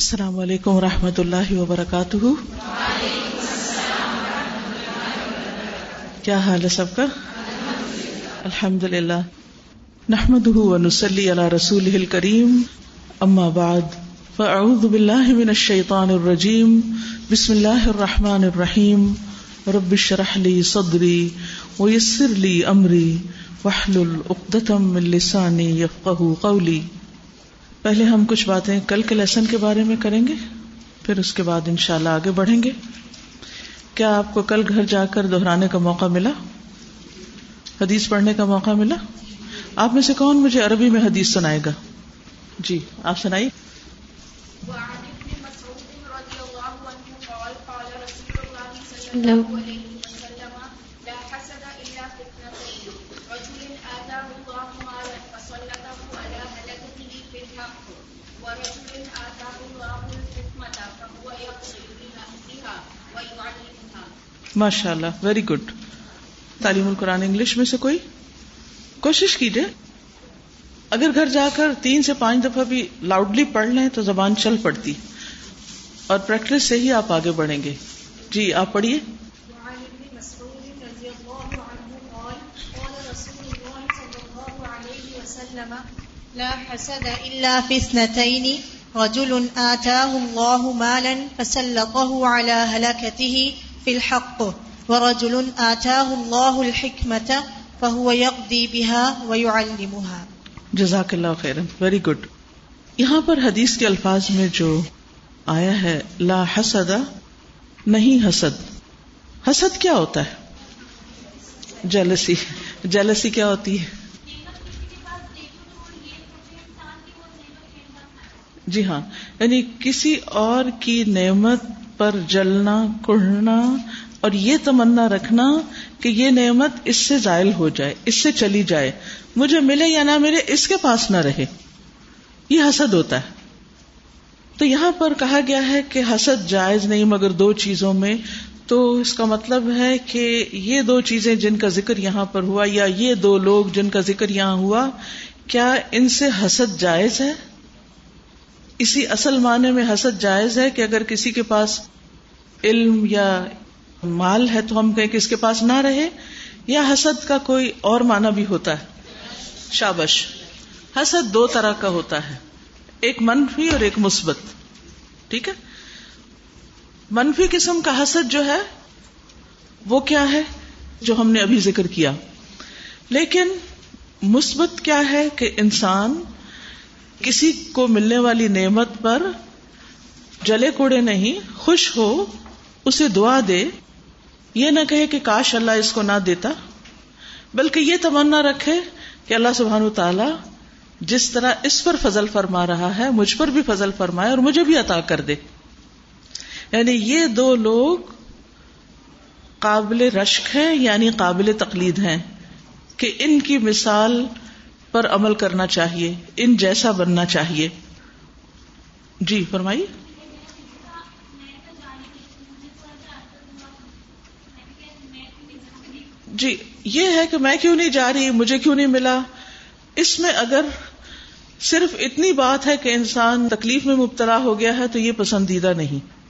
السلام علیکم و رحمۃ اللہ وبرکاتہ۔ کیا حال ہے سب کا؟ الحمد للہ نحمد ونسلی علی رسول کریم اما بعد، فاعوذ باللہ من الشیطان الرجیم۔ بسم اللہ الرحمن الرحیم۔ رب اشرح لی صدری ویسر لی امری۔ واحلل عقدۃ من لسانی یفقهوا قولی۔ پہلے ہم کچھ باتیں کل کے لیسن کے بارے میں کریں گے پھر اس کے بعد انشاءاللہ آگے بڑھیں گے۔ کیا آپ کو کل گھر جا کر دہرانے کا موقع ملا؟ حدیث پڑھنے کا موقع ملا؟ آپ میں سے کون مجھے عربی میں حدیث سنائے گا؟ جی آپ سنائیے۔ ماشاء اللہ ویری گڈ تعلیم القرآن انگلش میں سے کوئی؟ کوشش کیجیے اگر گھر جا کر تین سے پانچ دفعہ بھی لاؤڈلی پڑھ لیں تو زبان چل پڑتی۔ اور پریکٹس سے ہی آپ آگے بڑھیں گے۔ جی آپ پڑھیے۔ لا حسد إلا في اثنتين رجل آتاه الله مالا فسلطه على هلكته في الحق، ورجل آتاه الله الحكمة فهو يقضي بها ويعلمها. جزاک اللہ خیر ویری گڈ یہاں پر حدیث کے الفاظ میں جو آیا ہے، لا حسد، نہیں حسد. حسد کیا ہوتا ہے؟ جلسی. جلسی کیا ہوتی ہے؟ جی ہاں یعنی کسی اور کی نعمت پر جلنا کڑنا اور یہ تمنا رکھنا کہ یہ نعمت اس سے زائل ہو جائے، اس سے چلی جائے۔ مجھے ملے یا نہ ملے، اس کے پاس نہ رہے۔ یہ حسد ہوتا ہے۔ تو یہاں پر کہا گیا ہے کہ حسد جائز نہیں، مگر دو چیزوں میں۔ تو اس کا مطلب ہے کہ یہ دو چیزیں جن کا ذکر یہاں پر ہوا یا یہ دو لوگ جن کا ذکر یہاں ہوا، کیا ان سے حسد جائز ہے؟ اسی اصل معنی میں حسد جائز ہے کہ اگر کسی کے پاس علم یا مال ہے تو ہم کہیں کہ اس کے پاس نہ رہے، یا حسد کا کوئی اور معنی بھی ہوتا ہے۔ شابش۔ حسد دو طرح کا ہوتا ہے۔ ایک منفی اور ایک مثبت۔ ٹھیک ہے؟ منفی قسم کا حسد جو ہے، وہ کیا ہے؟ جو ہم نے ابھی ذکر کیا۔ لیکن مثبت کیا ہے کہ انسان کسی کو ملنے والی نعمت پر جلے کوڑے نہیں، خوش ہو، اسے دعا دے۔ یہ نہ کہے کہ کاش اللہ اس کو نہ دیتا، بلکہ یہ تمنا رکھے کہ اللہ سبحان تعالی جس طرح اس پر فضل فرما رہا ہے، مجھ پر بھی فضل فرمائے اور مجھے بھی عطا کر دے۔ یعنی یہ دو لوگ قابل رشک ہیں یعنی قابل تقلید ہیں کہ ان کی مثال پر عمل کرنا چاہیے، ان جیسا بننا چاہیے۔ جی فرمائی جی یہ ہے کہ میں کیوں نہیں جا رہی، مجھے کیوں نہیں ملا؟ اس میں اگر صرف اتنی بات ہے کہ انسان تکلیف میں مبتلا ہو گیا ہے تو یہ پسندیدہ نہیں۔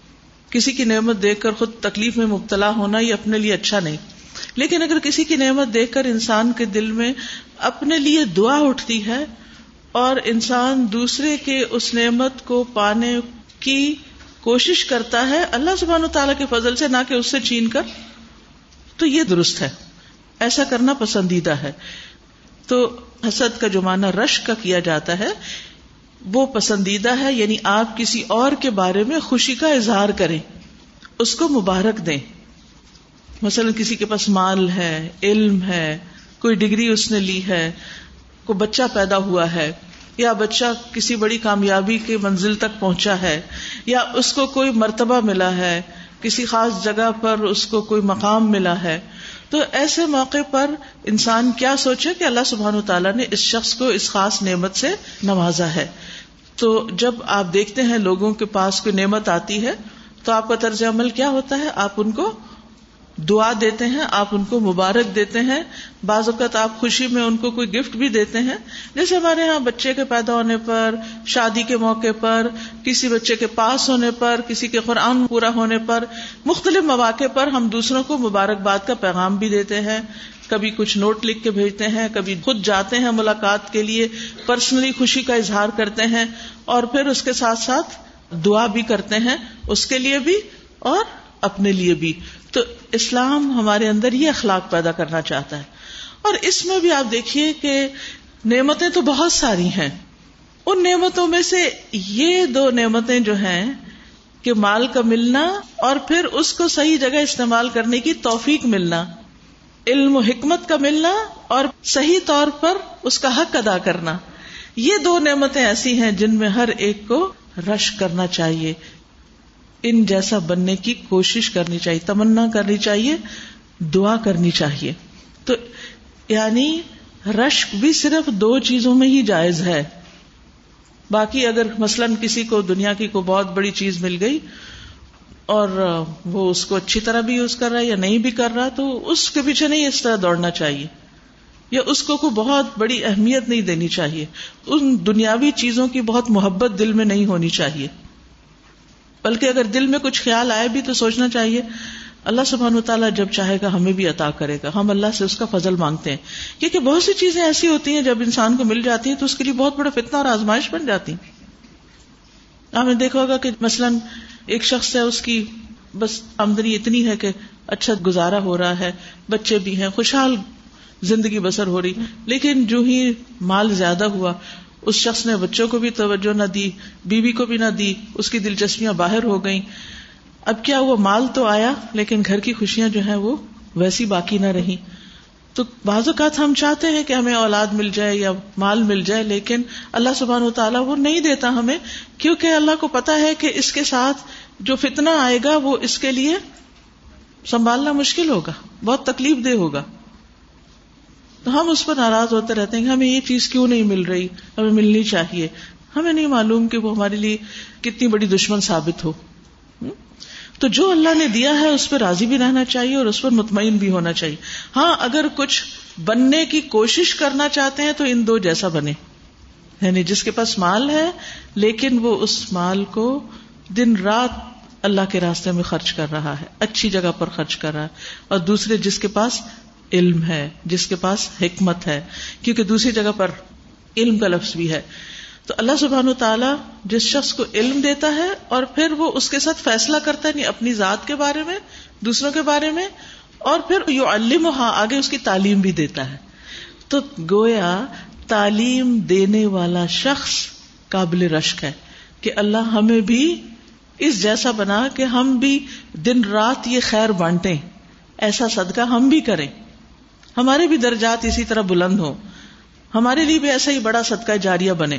کسی کی نعمت دیکھ کر خود تکلیف میں مبتلا ہونا یہ اپنے لیے اچھا نہیں۔ لیکن اگر کسی کی نعمت دیکھ کر انسان کے دل میں اپنے لیے دعا اٹھتی ہے اور انسان دوسرے کے اس نعمت کو پانے کی کوشش کرتا ہے، اللہ سبحانہ تعالیٰ کے فضل سے، نہ کہ اس سے چین کر، تو یہ درست ہے۔ ایسا کرنا پسندیدہ ہے۔ تو حسد کا جو معنی رش کا کیا جاتا ہے، وہ پسندیدہ ہے یعنی آپ کسی اور کے بارے میں خوشی کا اظہار کریں، اس کو مبارک دیں۔ مثلا کسی کے پاس مال ہے، علم ہے، کوئی ڈگری اس نے لی ہے، کوئی بچہ پیدا ہوا ہے، یا بچہ کسی بڑی کامیابی کی منزل تک پہنچا ہے، یا اس کو کوئی مرتبہ ملا ہے، کسی خاص جگہ پر اس کو کوئی مقام ملا ہے۔ تو ایسے موقع پر انسان کیا سوچے کہ اللہ سبحان و تعالیٰ نے اس شخص کو اس خاص نعمت سے نوازا ہے۔ تو جب آپ دیکھتے ہیں لوگوں کے پاس کوئی نعمت آتی ہے، تو آپ کا طرز عمل کیا ہوتا ہے؟ آپ ان کو دعا دیتے ہیں، آپ ان کو مبارک دیتے ہیں۔ بعض اوقات آپ خوشی میں ان کو کوئی گفٹ بھی دیتے ہیں۔ جیسے ہمارے یہاں بچے کے پیدا ہونے پر، شادی کے موقع پر، کسی بچے کے پاس ہونے پر، کسی کے قرآن پورا ہونے پر، مختلف مواقع پر ہم دوسروں کو مبارکباد کا پیغام بھی دیتے ہیں۔ کبھی کچھ نوٹ لکھ کے بھیجتے ہیں، کبھی خود جاتے ہیں ملاقات کے لیے پرسنلی خوشی کا اظہار کرتے ہیں اور پھر اس کے ساتھ ساتھ دعا بھی کرتے ہیں۔ اس کے لیے بھی اور اپنے لیے بھی۔ تو اسلام ہمارے اندر یہ اخلاق پیدا کرنا چاہتا ہے۔ اور اس میں بھی آپ دیکھیے کہ نعمتیں تو بہت ساری ہیں۔ ان نعمتوں میں سے یہ دو نعمتیں جو ہیں کہ مال کا ملنا اور پھر اس کو صحیح جگہ استعمال کرنے کی توفیق ملنا۔ علم و حکمت کا ملنا اور صحیح طور پر اس کا حق ادا کرنا۔ یہ دو نعمتیں ایسی ہیں جن میں ہر ایک کو رش کرنا چاہیے۔ ان جیسا بننے کی کوشش کرنی چاہیے، تمنا کرنی چاہیے، دعا کرنی چاہیے۔ تو یعنی رشک بھی صرف دو چیزوں میں ہی جائز ہے۔ باقی اگر مثلاً کسی کو دنیا کی کوئی بہت بڑی چیز مل گئی اور وہ اس کو اچھی طرح بھی یوز کر رہا ہے یا نہیں بھی کر رہا، تو اس کے پیچھے نہیں اس طرح دوڑنا چاہیے۔ یا اس کو کوئی بہت بڑی اہمیت نہیں دینی چاہیے۔ ان دنیاوی چیزوں کی بہت محبت دل میں نہیں ہونی چاہیے۔ بلکہ اگر دل میں کچھ خیال آئے بھی تو سوچنا چاہیے، اللہ سبحان و تعالیٰ جب چاہے گا ہمیں بھی عطا کرے گا، ہم اللہ سے اس کا فضل مانگتے ہیں۔ کیونکہ بہت سی چیزیں ایسی ہوتی ہیں، جب انسان کو مل جاتی ہیں تو اس کے لیے بہت بڑا فتنا اور آزمائش بن جاتی آپ نے دیکھا ہوگا کہ مثلاً ایک شخص ہے، اس کی بس آمدنی اتنی ہے کہ اچھا گزارا ہو رہا ہے، بچے بھی ہیں، خوشحال زندگی بسر ہو رہی لیکن جو ہی مال زیادہ ہوا اس شخص نے بچوں کو بھی توجہ نہ دی، بیوی کو بھی نہ دی، اس کی دلچسپیاں باہر ہو گئیں۔ اب کیا وہ مال تو آیا، لیکن گھر کی خوشیاں جو ہیں وہ ویسی باقی نہ رہی تو بعض اوقات ہم چاہتے ہیں کہ ہمیں اولاد مل جائے یا مال مل جائے، لیکن اللہ سبحان و تعالیٰ وہ نہیں دیتا ہمیں، کیونکہ اللہ کو پتا ہے کہ اس کے ساتھ جو فتنا آئے گا وہ اس کے لیے سنبھالنا مشکل ہوگا، بہت تکلیف دہ ہوگا۔ تو ہم اس پر ناراض ہوتے رہتے ہیں کہ ہمیں یہ چیز کیوں نہیں مل رہی؟ ہمیں ملنی چاہیے۔ ہمیں نہیں معلوم کہ وہ ہمارے لیے کتنی بڑی دشمن ثابت ہو۔ تو جو اللہ نے دیا ہے، اس پہ راضی بھی رہنا چاہیے اور اس پر مطمئن بھی ہونا چاہیے۔ ہاں اگر کچھ بننے کی کوشش کرنا چاہتے ہیں تو ان دو جیسا بنے۔ یعنی جس کے پاس مال ہے، لیکن وہ اس مال کو دن رات اللہ کے راستے میں خرچ کر رہا ہے، اچھی جگہ پر خرچ کر رہا ہے۔ اور دوسرے جس کے پاس علم ہے، جس کے پاس حکمت ہے، کیونکہ دوسری جگہ پر علم کا لفظ بھی ہے۔ تو اللہ سبحان و تعالیٰ جس شخص کو علم دیتا ہے اور پھر وہ اس کے ساتھ فیصلہ کرتا ہے نہیں اپنی ذات کے بارے میں، دوسروں کے بارے میں، اور پھر یو علم ہاں آگے اس کی تعلیم بھی دیتا ہے۔ تو گویا تعلیم دینے والا شخص قابل رشک ہے کہ اللہ ہمیں بھی اس جیسا بنا کہ ہم بھی دن رات یہ خیر بانٹیں، ایسا صدقہ ہم بھی کریں۔ ہمارے بھی درجات اسی طرح بلند ہو ہمارے لیے بھی ایسا ہی بڑا صدقہ جاریہ بنے۔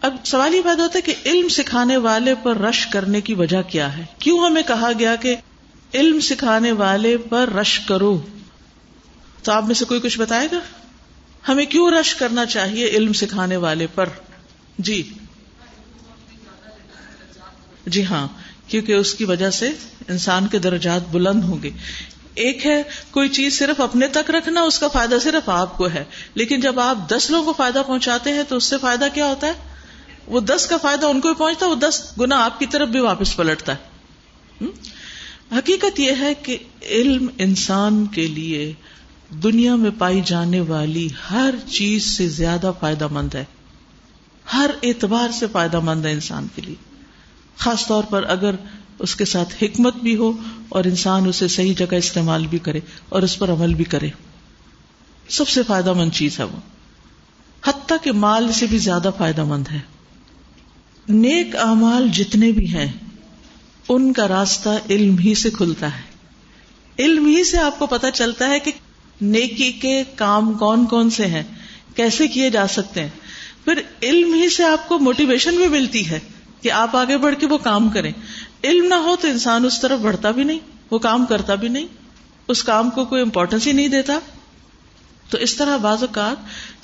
اب سوال یہ پیدا ہوتا ہے کہ علم سکھانے والے پر رش کرنے کی وجہ کیا ہے؟ کیوں ہمیں کہا گیا کہ علم سکھانے والے پر رش کرو؟ تو آپ میں سے کوئی کچھ بتائے گا؟ ہمیں کیوں رش کرنا چاہیے علم سکھانے والے پر؟ جی۔ جی ہاں کیونکہ اس کی وجہ سے انسان کے درجات بلند ہوں گے۔ ایک ہے کوئی چیز صرف اپنے تک رکھنا، اس کا فائدہ صرف آپ کو ہے۔ لیکن جب آپ دس لوگوں کو فائدہ پہنچاتے ہیں تو اس سے فائدہ کیا ہوتا ہے؟ وہ دس کا فائدہ ان کو بھی پہنچتا ہے، وہ دس گنا آپ کی طرف بھی واپس پلٹتا ہے۔ حقیقت یہ ہے کہ علم انسان کے لیے دنیا میں پائی جانے والی ہر چیز سے زیادہ فائدہ مند ہے۔ ہر اعتبار سے فائدہ مند ہے انسان کے لیے۔ خاص طور پر اگر اس کے ساتھ حکمت بھی ہو اور انسان اسے صحیح جگہ استعمال بھی کرے اور اس پر عمل بھی کرے۔ سب سے فائدہ مند چیز ہے وہ۔ حتیٰ کہ مال سے بھی زیادہ فائدہ مند ہے۔ نیک اعمال جتنے بھی ہیں، ان کا راستہ علم ہی سے کھلتا ہے۔ علم ہی سے آپ کو پتا چلتا ہے کہ نیکی کے کام کون کون سے ہیں، کیسے کیے جا سکتے ہیں۔ پھر علم ہی سے آپ کو موٹیویشن بھی ملتی ہے کہ آپ آگے بڑھ کے وہ کام کریں۔ علم نہ ہو تو انسان اس طرف بڑھتا بھی نہیں، وہ کام کرتا بھی نہیں، اس کام کو کوئی امپورٹینس ہی نہیں دیتا۔ تو اس طرح بعض اوقات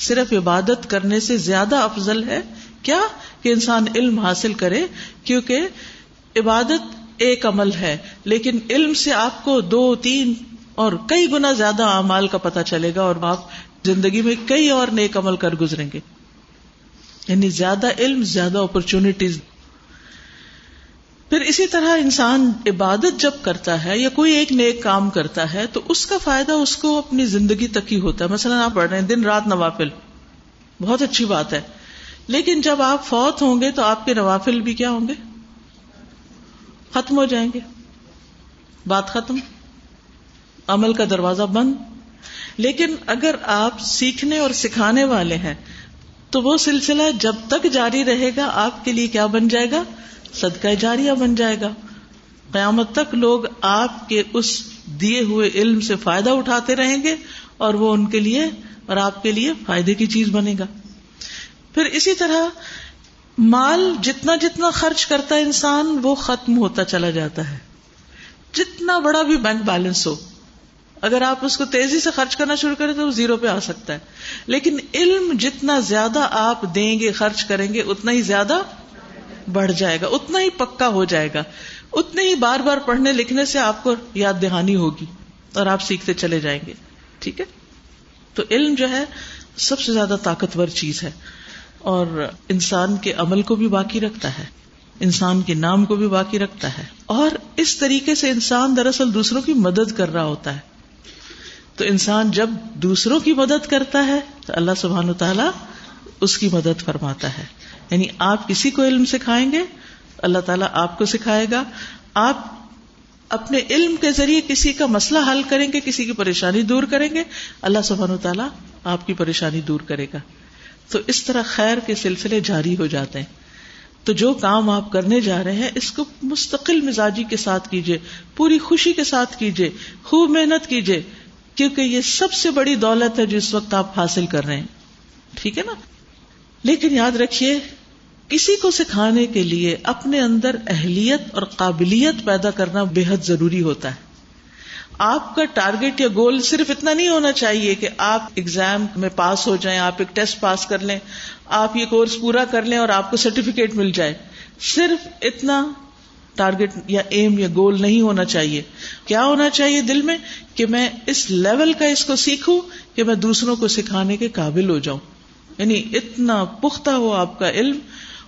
صرف عبادت کرنے سے زیادہ افضل ہے کیا کہ انسان علم حاصل کرے؟ کیونکہ عبادت ایک عمل ہے، لیکن علم سے آپ کو دو، تین اور کئی گنا زیادہ اعمال کا پتہ چلے گا اور آپ زندگی میں کئی اور نیک عمل کر گزریں گے۔ یعنی زیادہ علم، زیادہ اپرچونٹیز پھر اسی طرح انسان عبادت جب کرتا ہے یا کوئی ایک نیک کام کرتا ہے تو اس کا فائدہ اس کو اپنی زندگی تک ہی ہوتا ہے۔ مثلاً آپ پڑھ رہے ہیں، دن رات نوافل۔ بہت اچھی بات ہے۔ لیکن جب آپ فوت ہوں گے تو آپ کے نوافل بھی کیا ہوں گے؟ ختم ہو جائیں گے۔ بات ختم۔ عمل کا دروازہ بند۔ لیکن اگر آپ سیکھنے اور سکھانے والے ہیں تو وہ سلسلہ جب تک جاری رہے گا، آپ کے لیے کیا بن جائے گا؟ صدقہ جاریہ بن جائے گا۔ قیامت تک لوگ آپ کے اس دیے ہوئے علم سے فائدہ اٹھاتے رہیں گے اور وہ ان کے لیے اور آپ کے لیے فائدے کی چیز بنے گا۔ پھر اسی طرح مال جتنا جتنا خرچ کرتا ہے انسان، وہ ختم ہوتا چلا جاتا ہے۔ جتنا بڑا بھی بینک بیلنس ہو اگر آپ اس کو تیزی سے خرچ کرنا شروع کریں تو وہ زیرو پہ آ سکتا ہے۔ لیکن علم جتنا زیادہ آپ دیں گے، خرچ کریں گے، اتنا ہی زیادہ بڑھ جائے گا، اتنا ہی پکا ہو جائے گا۔ اتنے ہی بار بار پڑھنے لکھنے سے آپ کو یاد دہانی ہوگی اور آپ سیکھتے چلے جائیں گے۔ ٹھیک ہے؟ تو علم جو ہے، سب سے زیادہ طاقتور چیز ہے۔ اور انسان کے عمل کو بھی باقی رکھتا ہے۔ انسان کے نام کو بھی باقی رکھتا ہے۔ اور اس طریقے سے انسان دراصل دوسروں کی مدد کر رہا ہوتا ہے۔ تو انسان جب دوسروں کی مدد کرتا ہے تو اللہ سبحان و تعالی اس کی مدد فرماتا ہے۔ یعنی آپ کسی کو علم سکھائیں گے، اللہ تعالیٰ آپ کو سکھائے گا۔ آپ اپنے علم کے ذریعے کسی کا مسئلہ حل کریں گے، کسی کی پریشانی دور کریں گے، اللہ سبحان و تعالیٰ آپ کی پریشانی دور کرے گا۔ تو اس طرح خیر کے سلسلے جاری ہو جاتے ہیں۔ تو جو کام آپ کرنے جا رہے ہیں، اس کو مستقل مزاجی کے ساتھ کیجیے پوری خوشی کے ساتھ کیجیے خوب محنت کیجیے کیونکہ یہ سب سے بڑی دولت ہے جو اس وقت آپ حاصل کر رہے ہیں۔ ٹھیک ہے نا؟ لیکن یاد رکھیے، کسی کو سکھانے کے لیے اپنے اندر اہلیت اور قابلیت پیدا کرنا بے حد ضروری ہوتا ہے۔ آپ کا ٹارگیٹ یا گول صرف اتنا نہیں ہونا چاہیے کہ آپ ایگزام میں پاس ہو جائیں، آپ ایک ٹیسٹ پاس کر لیں، آپ یہ کورس پورا کر لیں اور آپ کو سرٹیفکیٹ مل جائے۔ صرف اتنا ٹارگیٹ یا ایم یا گول نہیں ہونا چاہیے۔ کیا ہونا چاہیے دل میں؟ کہ میں اس لیول کا اس کو سیکھوں کہ میں دوسروں کو سکھانے کے قابل ہو جاؤں۔ یعنی اتنا پختہ ہو آپ کا علم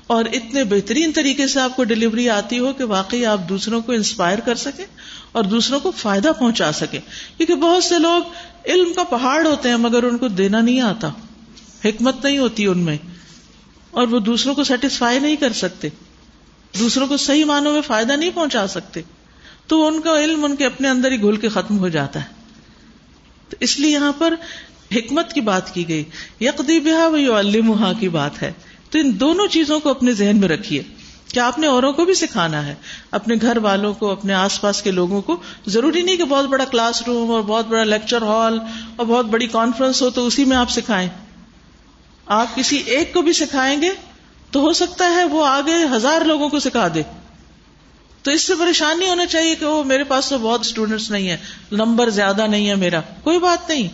اور اتنے بہترین طریقے سے آپ کو ڈلیوری آتی ہو کہ واقعی آپ دوسروں کو انسپائر کر سکیں اور دوسروں کو فائدہ پہنچا سکے کیونکہ بہت سے لوگ علم کا پہاڑ ہوتے ہیں مگر ان کو دینا نہیں آتا۔ حکمت نہیں ہوتی ان میں اور وہ دوسروں کو سیٹسفائی نہیں کر سکتے۔ دوسروں کو صحیح معنوں میں فائدہ نہیں پہنچا سکتے، تو ان کا علم ان کے اپنے اندر ہی گھل کے ختم ہو جاتا ہے۔ تو اس لیے یہاں پر حکمت کی بات کی گئی۔ یکدی بہا و کی بات ہے۔ تو ان دونوں چیزوں کو اپنے ذہن میں رکھیے۔ کیا آپ نے اوروں کو بھی سکھانا ہے؟ اپنے گھر والوں کو، اپنے آس پاس کے لوگوں کو۔ ضروری نہیں کہ بہت بڑا کلاس روم اور بہت بڑا لیکچر ہال اور بہت بڑی کانفرنس ہو تو اسی میں آپ سکھائیں۔ آپ کسی ایک کو بھی سکھائیں گے تو ہو سکتا ہے وہ آگے ہزار لوگوں کو سکھا دے۔ تو اس سے پریشان نہیں ہونا چاہیے کہ وہ میرے پاس تو بہت اسٹوڈینٹس نہیں ہے نمبر زیادہ نہیں ہے میرا۔ کوئی بات نہیں۔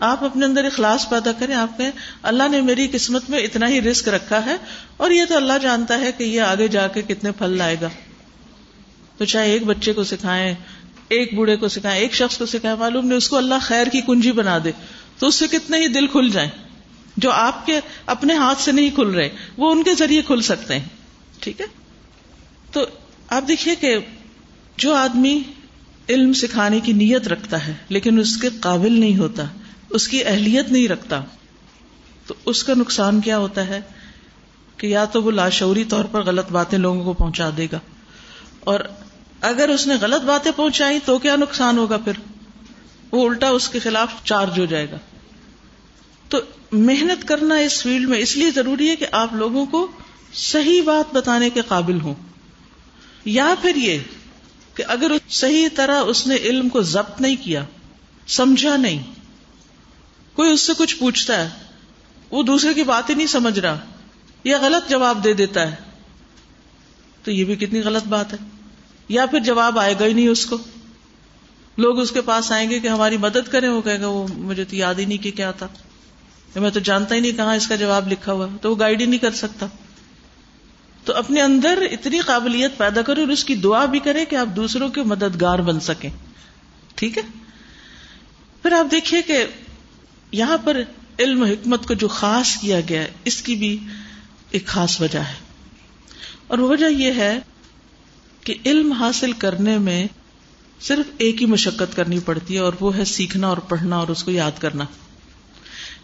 آپ اپنے اندر اخلاص پیدا کریں۔ آپ کہیں، اللہ نے میری قسمت میں اتنا ہی رسک رکھا ہے اور یہ تو اللہ جانتا ہے کہ یہ آگے جا کے کتنے پھل لائے گا۔ تو چاہے ایک بچے کو سکھائیں، ایک بوڑھے کو سکھائیں، ایک شخص کو سکھائیں، معلوم نہیں، اس کو اللہ خیر کی کنجی بنا دے۔ تو اس سے کتنے ہی دل کھل جائیں۔ جو آپ کے اپنے ہاتھ سے نہیں کھل رہے، وہ ان کے ذریعے کھل سکتے ہیں۔ ٹھیک ہے؟ تو آپ دیکھیے کہ جو آدمی علم سکھانے کی نیت رکھتا ہے، لیکن اس کے قابل نہیں ہوتا، اس کی اہلیت نہیں رکھتا، تو اس کا نقصان کیا ہوتا ہے؟ کہ یا تو وہ لاشعوری طور پر غلط باتیں لوگوں کو پہنچا دے گا۔ اور اگر اس نے غلط باتیں پہنچائی تو کیا نقصان ہوگا پھر؟ وہ الٹا اس کے خلاف چارج ہو جائے گا۔ تو محنت کرنا اس فیلڈ میں اس لیے ضروری ہے کہ آپ لوگوں کو صحیح بات بتانے کے قابل ہوں۔ یا پھر یہ کہ اگر صحیح طرح اس نے علم کو ضبط نہیں کیا، سمجھا نہیں، کوئی اس سے کچھ پوچھتا ہے، وہ دوسرے کی بات ہی نہیں سمجھ رہا، یا غلط جواب دے دیتا ہے، تو یہ بھی کتنی غلط بات ہے۔ یا پھر جواب آئے گا ہی نہیں اس کو۔ لوگ اس کے پاس آئیں گے کہ ہماری مدد کریں، وہ کہے گا، وہ مجھے تو یاد ہی نہیں کہ کیا تھا۔ میں تو جانتا ہی نہیں کہاں اس کا جواب لکھا ہوا تو وہ گائیڈ ہی نہیں کر سکتا۔ تو اپنے اندر اتنی قابلیت پیدا کرے اور اس کی دعا بھی کرے کہ آپ دوسروں کے مددگار بن سکیں۔ ٹھیک ہے؟ پھر آپ دیکھیے کہ یہاں پر علم حکمت کو جو خاص کیا گیا ہے، اس کی بھی ایک خاص وجہ ہے۔ اور وجہ یہ ہے کہ علم حاصل کرنے میں صرف ایک ہی مشقت کرنی پڑتی ہے اور وہ ہے سیکھنا اور پڑھنا اور اس کو یاد کرنا۔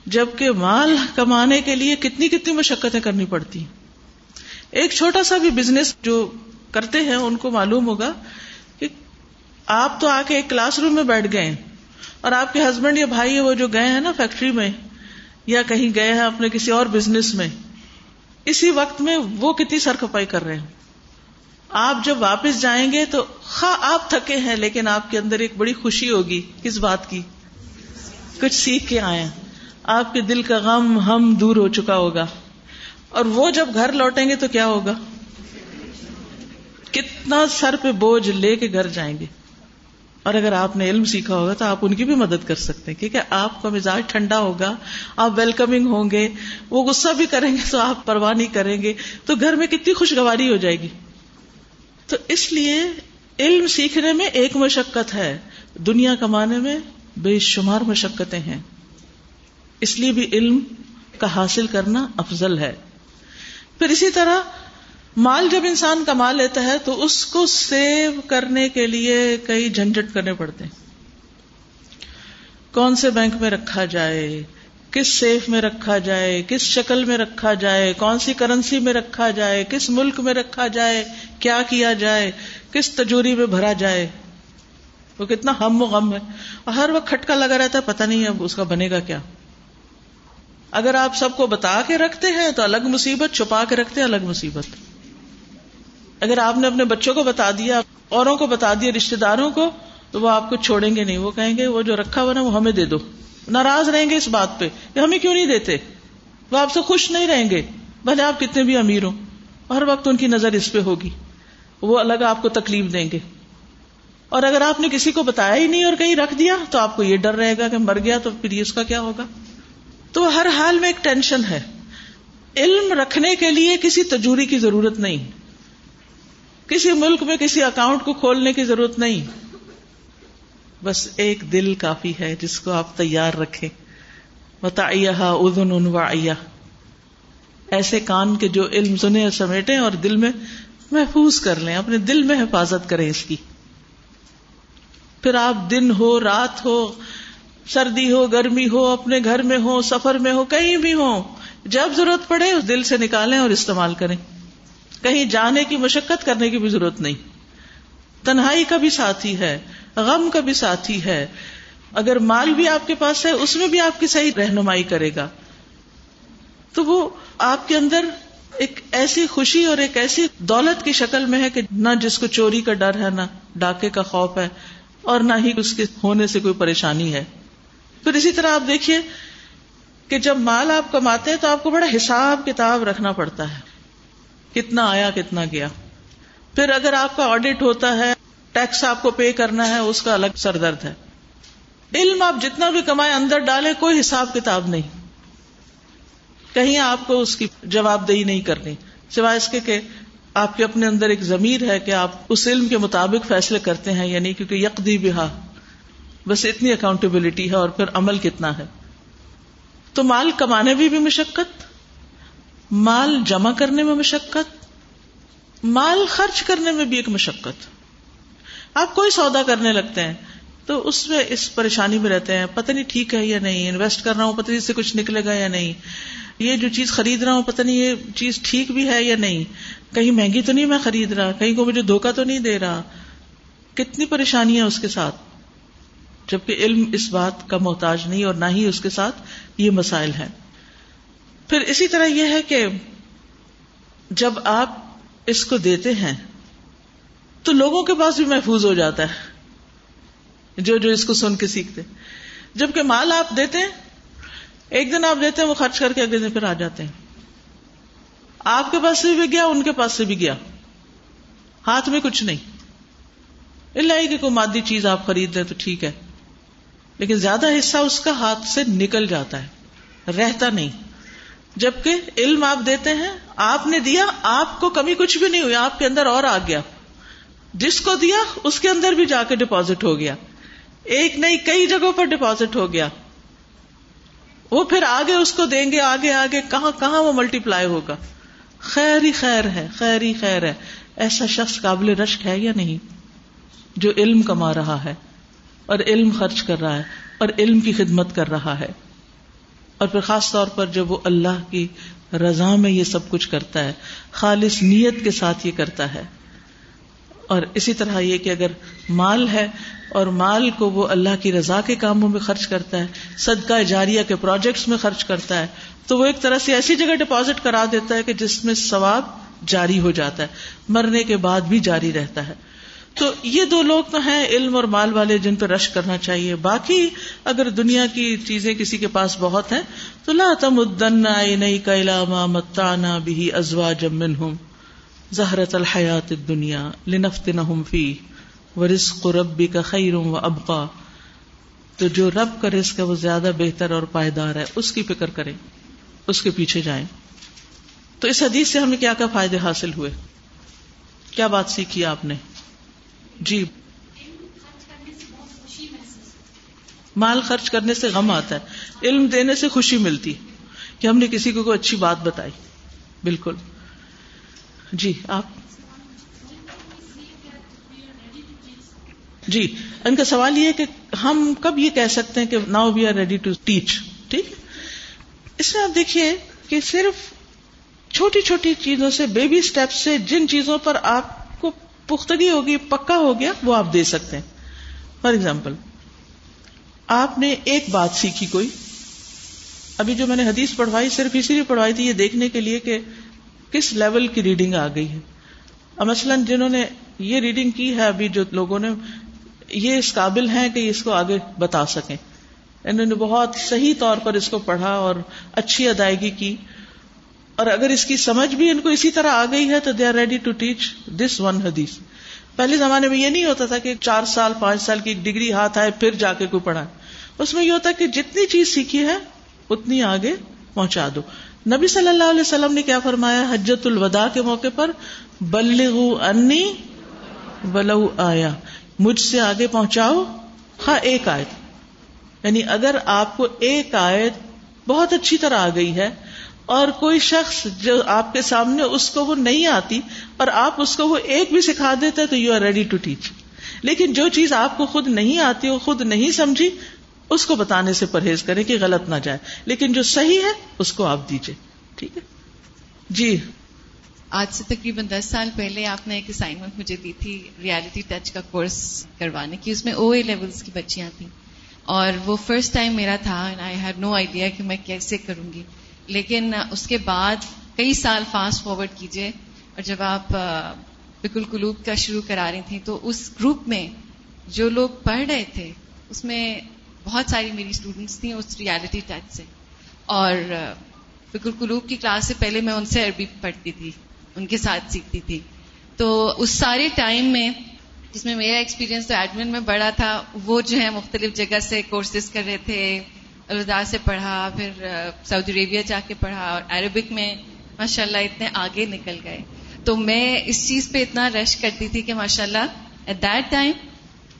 جبکہ مال کمانے کے لیے کتنی کتنی مشقتیں کرنی پڑتی ہیں۔ ایک چھوٹا سا بھی بزنس جو کرتے ہیں، ان کو معلوم ہوگا کہ آپ تو آ کے ایک کلاس روم میں بیٹھ گئے اور آپ کے ہسبینڈ یا بھائی وہ جو گئے ہیں نا فیکٹری میں یا کہیں گئے ہیں اپنے کسی اور بزنس میں، اسی وقت میں وہ کتنی سر کپائی کر رہے ہیں۔ آپ جب واپس جائیں گے تو ہاں آپ تھکے ہیں لیکن آپ کے اندر ایک بڑی خوشی ہوگی کس بات کی۔ کچھ سیکھ کے آئے آپ کے دل کا غم ہم دور ہو چکا ہوگا اور وہ جب گھر لوٹیں گے تو کیا ہوگا کتنا سر پہ بوجھ لے کے گھر جائیں گے اور اگر آپ نے علم سیکھا ہوگا تو آپ ان کی بھی مدد کر سکتے ہیں کیونکہ آپ کا مزاج ٹھنڈا ہوگا، آپ ویلکمنگ ہوں گے، وہ غصہ بھی کریں گے تو آپ پرواہ نہیں کریں گے، تو گھر میں کتنی خوشگواری ہو جائے گی۔ تو اس لیے علم سیکھنے میں ایک مشقت ہے، دنیا کمانے میں بے شمار مشقتیں ہیں۔ اس لیے بھی علم کا حاصل کرنا افضل ہے۔ پھر اسی طرح مال جب انسان کما لیتا ہے تو اس کو سیو کرنے کے لیے کئی جھنجٹ کرنے پڑتے ہیں۔ کون سے بینک میں رکھا جائے، کس سیف میں رکھا جائے، کس شکل میں رکھا جائے، کون سی کرنسی میں رکھا جائے، کس ملک میں رکھا جائے، کیا کیا جائے، کس تجوری میں بھرا جائے۔ وہ کتنا ہم و غم ہے۔ اور ہر وقت کھٹکا لگا رہتا ہے، پتہ نہیں اب اس کا بنے گا کیا۔ اگر آپ سب کو بتا کے رکھتے ہیں تو الگ مصیبت، چھپا کے رکھتے ہیں الگ مصیبت۔ اگر آپ نے اپنے بچوں کو بتا دیا، اوروں کو بتا دیا رشتے داروں کو، تو وہ آپ کو چھوڑیں گے نہیں۔ وہ کہیں گے، وہ جو رکھا ہوا نا، وہ ہمیں دے دو۔ ناراض رہیں گے اس بات پہ کہ ہمیں کیوں نہیں دیتے؟ وہ آپ سے خوش نہیں رہیں گے۔ بھلے آپ کتنے بھی امیر ہوں، ہر وقت ان کی نظر اس پہ ہوگی۔ وہ الگ آپ کو تکلیف دیں گے۔ اور اگر آپ نے کسی کو بتایا ہی نہیں اور کہیں رکھ دیا، تو آپ کو یہ ڈر رہے گا کہ مر گیا تو پھر اس کا کیا ہوگا؟ تو ہر حال میں ایک ٹینشن ہے۔ علم رکھنے کے لیے کسی تجوری کی ضرورت نہیں۔ کسی ملک میں کسی اکاؤنٹ کو کھولنے کی ضرورت نہیں۔ بس ایک دل کافی ہے جس کو آپ تیار رکھیں۔ بتایا ادن انوایا ایسے کان کے جو علم سنے سمیٹے اور دل میں محفوظ کر لیں، اپنے دل میں حفاظت کریں اس کی۔ پھر آپ دن ہو، رات ہو سردی ہو، گرمی ہو، اپنے گھر میں ہو سفر میں ہو کہیں بھی ہو جب ضرورت پڑے اس دل سے نکالیں اور استعمال کریں۔ کہیں جانے کی مشقت کرنے کی بھی ضرورت نہیں۔ تنہائی کا بھی ساتھی ہے، غم کا بھی ساتھی ہے۔ اگر مال بھی آپ کے پاس ہے، اس میں بھی آپ کی صحیح رہنمائی کرے گا۔ تو وہ آپ کے اندر ایک ایسی خوشی اور ایک ایسی دولت کی شکل میں ہے کہ نہ جس کو چوری کا ڈر ہے، نہ ڈاکے کا خوف ہے اور نہ ہی اس کے ہونے سے کوئی پریشانی ہے۔ پھر اسی طرح آپ دیکھیے کہ جب مال آپ کماتے ہیں تو آپ کو بڑا حساب کتاب رکھنا پڑتا ہے۔ کتنا آیا، کتنا گیا۔ پھر اگر آپ کا آڈیٹ ہوتا ہے ٹیکس آپ کو پے کرنا ہے، اس کا الگ سر درد ہے۔ علم آپ جتنا بھی کمائے اندر ڈالے کوئی حساب کتاب نہیں۔ کہیں آپ کو اس کی جواب دہی نہیں کرنی۔ سوائے اس کے کہ آپ کے اپنے اندر ایک ضمیر ہے کہ آپ اس علم کے مطابق فیصلے کرتے ہیں یعنی کیونکہ یکدی بہا۔ بس اتنی اکاؤنٹیبلٹی ہے اور پھر عمل کتنا ہے۔ تو مال کمانے میں بھی مشقت، مال جمع کرنے میں مشقت، مال خرچ کرنے میں بھی ایک مشقت۔ آپ کوئی سودا کرنے لگتے ہیں تو اس میں اس پریشانی میں رہتے ہیں، پتہ نہیں ٹھیک ہے یا نہیں انویسٹ کر رہا ہوں، پتہ نہیں اس سے کچھ نکلے گا یا نہیں۔ یہ جو چیز خرید رہا ہوں، پتہ نہیں یہ چیز ٹھیک بھی ہے یا نہیں۔ کہیں مہنگی تو نہیں میں خرید رہا، کہیں کو مجھے دھوکا تو نہیں دے رہا۔ کتنی پریشانی ہے اس کے ساتھ۔ جبکہ علم اس بات کا محتاج نہیں اور نہ ہی اس کے ساتھ یہ مسائل ہیں۔ پھر اسی طرح یہ ہے کہ جب آپ اس کو دیتے ہیں تو لوگوں کے پاس بھی محفوظ ہو جاتا ہے۔ جو جو اس کو سن کے سیکھتے۔ جبکہ مال آپ دیتے ہیں، ایک دن آپ دیتے ہیں، وہ خرچ کر کے اگلے دن پھر آ جاتے ہیں۔ آپ کے پاس سے بھی گیا، ان کے پاس سے بھی گیا۔ ہاتھ میں کچھ نہیں۔ اللہ کہ کوئی مادی چیز آپ خرید لیں تو ٹھیک ہے۔ لیکن زیادہ حصہ اس کا ہاتھ سے نکل جاتا ہے، رہتا نہیں۔ جبکہ علم آپ دیتے ہیں، آپ نے دیا، آپ کو کمی کچھ بھی نہیں ہوئی، آپ کے اندر اور آ گیا۔ جس کو دیا، اس کے اندر بھی جا کے ڈپازٹ ہو گیا۔ ایک نہیں، کئی جگہوں پر ڈپازٹ ہو گیا۔ وہ پھر آگے اس کو دیں گے، آگے آگے، کہاں کہاں وہ ملٹی پلائی ہوگا؟ خیر ہی خیر ہے، خیر ہی خیر ہے۔ ایسا شخص قابل رشک ہے یا نہیں؟ جو علم کما رہا ہے۔ اور علم خرچ کر رہا ہے اور علم کی خدمت کر رہا ہے اور پھر خاص طور پر جب وہ اللہ کی رضا میں یہ سب کچھ کرتا ہے، خالص نیت کے ساتھ یہ کرتا ہے۔ اور اسی طرح یہ کہ اگر مال ہے اور مال کو وہ اللہ کی رضا کے کاموں میں خرچ کرتا ہے، صدقہ جاریہ کے پروجیکٹس میں خرچ کرتا ہے، تو وہ ایک طرح سے ایسی جگہ ڈپازٹ کرا دیتا ہے کہ جس میں ثواب جاری ہو جاتا ہے، مرنے کے بعد بھی جاری رہتا ہے۔ تو یہ دو لوگ تو ہیں، علم اور مال والے، جن پہ رش کرنا چاہیے۔ باقی اگر دنیا کی چیزیں کسی کے پاس بہت ہیں، تو لا تم ادن نئی کا علامہ متانا بھی ازوا جمن ہوں زہرت الحیات دنیا لنفت نہ فی و رزق ربی کا خیروں و ابقا۔ تو جو رب کا رزق ہے، وہ زیادہ بہتر اور پائیدار ہے۔ اس کی فکر کریں، اس کے پیچھے جائیں۔ تو اس حدیث سے ہمیں کیا کیا فائدے حاصل ہوئے؟ کیا بات سیکھی آپ نے؟ جی۔ مال خرچ کرنے سے غم آتا ہے۔ علم دینے سے خوشی ملتی کہ ہم نے کسی کو کوئی اچھی بات بتائی۔ بالکل۔ جی آپ۔ جی ان کا سوال یہ کہ ہم کب یہ کہہ سکتے ہیں کہ now we are ready to teach ٹھیک۔ اس میں آپ دیکھیے کہ صرف چھوٹی چھوٹی چیزوں سے بیبی اسٹیپ سے، جن چیزوں پر آپ پختگی ہوگی، پکا ہو گیا، وہ آپ دے سکتے ہیں۔ فار ایگزامپل آپ نے ایک بات سیکھی کوئی۔ ابھی جو میں نے حدیث پڑھوائی، صرف اسی لیے پڑھوائی تھی یہ دیکھنے کے لیے کہ کس لیول کی ریڈنگ آ گئی ہے۔ اب مثلاً جنہوں نے یہ ریڈنگ کی ہے، ابھی جو لوگوں نے یہ اس قابل ہیں کہ اس کو آگے بتا سکیں۔ انہوں نے بہت صحیح طور پر اس کو پڑھا اور اچھی ادائیگی کی۔ اور اگر اس کی سمجھ بھی ان کو اسی طرح آ گئی ہے تو they are ready to teach this one حدیث پہلے زمانے میں یہ نہیں ہوتا تھا کہ چار سال، پانچ سال کی ڈگری ہاتھ آئے، پھر جا کے کوئی پڑھا اس میں یہ ہوتا ہے کہ جتنی چیز سیکھی ہے، اتنی آگے پہنچا دو۔ نبی صلی اللہ علیہ وسلم نے کیا فرمایا؟ حجت الوداع کے موقع پر بلغو انی ولو آیا۔ مجھ سے آگے پہنچاؤ ہاں ایک آیت۔ یعنی اگر آپ کو ایک آیت بہت اچھی طرح آ گئی ہے اور کوئی شخص جو آپ کے سامنے اس کو وہ نہیں آتی، اور آپ اس کو وہ ایک بھی سکھا دیتے تو you are ready to teach لیکن جو چیز آپ کو خود نہیں آتی، وہ خود نہیں سمجھی، اس کو بتانے سے پرہیز کرے کہ غلط نہ جائے۔ لیکن جو صحیح ہے، اس کو آپ دیجیے ٹھیک ہے؟ جی۔ آج سے تقریباً دس سال پہلے آپ نے ایک اسائنمنٹ مجھے دی تھی ریالٹی ٹچ کا کورس کروانے کی، اس میں او اے لیولس کی بچیاں تھیں۔ اور وہ فرسٹ ٹائم میرا تھا آئی ہیو نو آئیڈیا کہ میں کیسے کروں گی۔ لیکن اس کے بعد کئی سال فاسٹ فارورڈ کیجیے اور جب آپ بالکل قلوب کا شروع کرا رہی تھیں تو اس گروپ میں جو لوگ پڑھ رہے تھے اس میں بہت ساری میری اسٹوڈینٹس تھیں اس ریالٹی ٹچ سے اور بالکل قلوب کی کلاس سے پہلے میں ان سے عربی پڑھتی تھی، ان کے ساتھ سیکھتی تھی۔ تو اس سارے ٹائم میں جس میں میرا ایکسپیرینس تو ایڈمن میں بڑا تھا وہ جو ہے مختلف جگہ سے کورسز کر رہے تھے۔ الوداع سے پڑھا پھر سعودی عربیہ جا کے پڑھا اور عربک میں ماشاء اللہ اتنے آگے نکل گئے۔ تو میں اس چیز پہ اتنا رش کرتی تھی کہ ماشاء اللہ ایٹ دیٹ ٹائم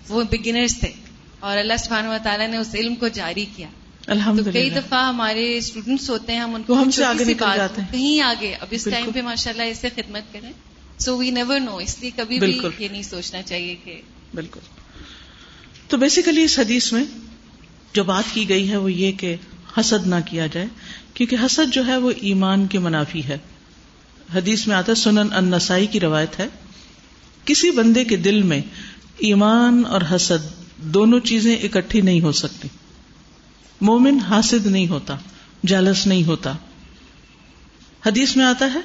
وہ بگنرس تھے اور اللہ سبحانہ و تعالیٰ نے اس علم کو جاری کیا۔ تو کئی دفعہ ہمارے اسٹوڈینٹس ہوتے ہیں ہم ان کو ہم سے آگے نکل جاتے ہیں۔ کہیں آگے۔ اب اس ٹائم پہ ماشاء اللہ اس سے خدمت کریں۔ سو وی نیور نو اس لیے کبھی بھی یہ نہیں سوچنا چاہیے کہ بالکل۔ تو بیسیکلی اس حدیث میں جو بات کی گئی ہے وہ یہ کہ حسد نہ کیا جائے، کیونکہ حسد جو ہے وہ ایمان کے منافی ہے۔ حدیث میں آتا سنن النسائی کی روایت ہے۔ کسی بندے کے دل میں ایمان اور حسد دونوں چیزیں اکٹھی نہیں ہو سکتی۔ مومن حاسد نہیں ہوتا، جالس نہیں ہوتا۔ حدیث میں آتا ہے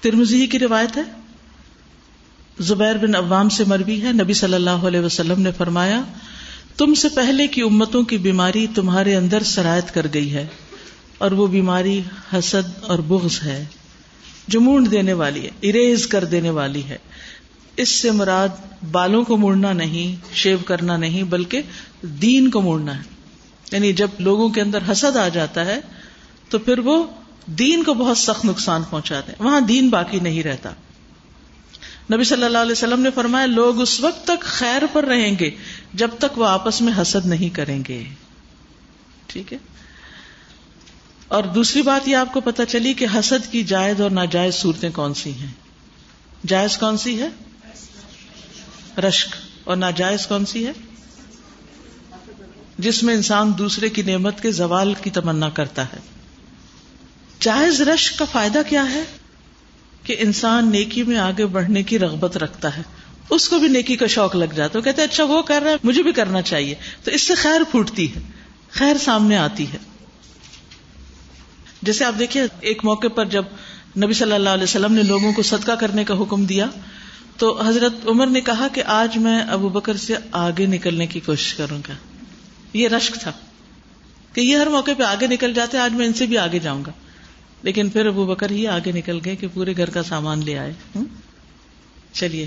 ترمزی کی روایت ہے۔ زبیر بن عوام سے مربی ہے، نبی صلی اللہ علیہ وسلم نے فرمایا تم سے پہلے کی امتوں کی بیماری تمہارے اندر سرایت کر گئی ہے اور وہ بیماری حسد اور بغض ہے، جو مونڈ دینے والی ہے، اریز کر دینے والی ہے۔ اس سے مراد بالوں کو موڑنا نہیں، شیو کرنا نہیں، بلکہ دین کو موڑنا ہے۔ یعنی جب لوگوں کے اندر حسد آ جاتا ہے، تو پھر وہ دین کو بہت سخت نقصان پہنچاتے ہیں۔ وہاں دین باقی نہیں رہتا۔ نبی صلی اللہ علیہ وسلم نے فرمایا، لوگ اس وقت تک خیر پر رہیں گے جب تک وہ آپس میں حسد نہیں کریں گے۔ ٹھیک ہے؟ اور دوسری بات یہ آپ کو پتا چلی کہ حسد کی جائز اور ناجائز صورتیں کون سی ہیں؟ جائز کون سی ہے؟ رشک۔ اور ناجائز کون سی ہے؟ جس میں انسان دوسرے کی نعمت کے زوال کی تمنا کرتا ہے۔ جائز رشک کا فائدہ کیا ہے؟ کہ انسان نیکی میں آگے بڑھنے کی رغبت رکھتا ہے۔ اس کو بھی نیکی کا شوق لگ جاتا ہے۔ کہتے اچھا وہ کر رہا ہے، مجھے بھی کرنا چاہیے۔ تو اس سے خیر پھوٹتی ہے، خیر سامنے آتی ہے۔ جیسے آپ دیکھیے، ایک موقع پر جب نبی صلی اللہ علیہ وسلم نے لوگوں کو صدقہ کرنے کا حکم دیا، تو حضرت عمر نے کہا کہ آج میں ابو بکر سے آگے نکلنے کی کوشش کروں گا۔ یہ رشک تھا کہ یہ ہر موقع پہ آگے نکل جاتے، آج میں ان سے بھی آگے جاؤں گا۔ لیکن پھر ابو بکر ہی آگے نکل گئے کہ پورے گھر کا سامان لے آئے۔ چلیے۔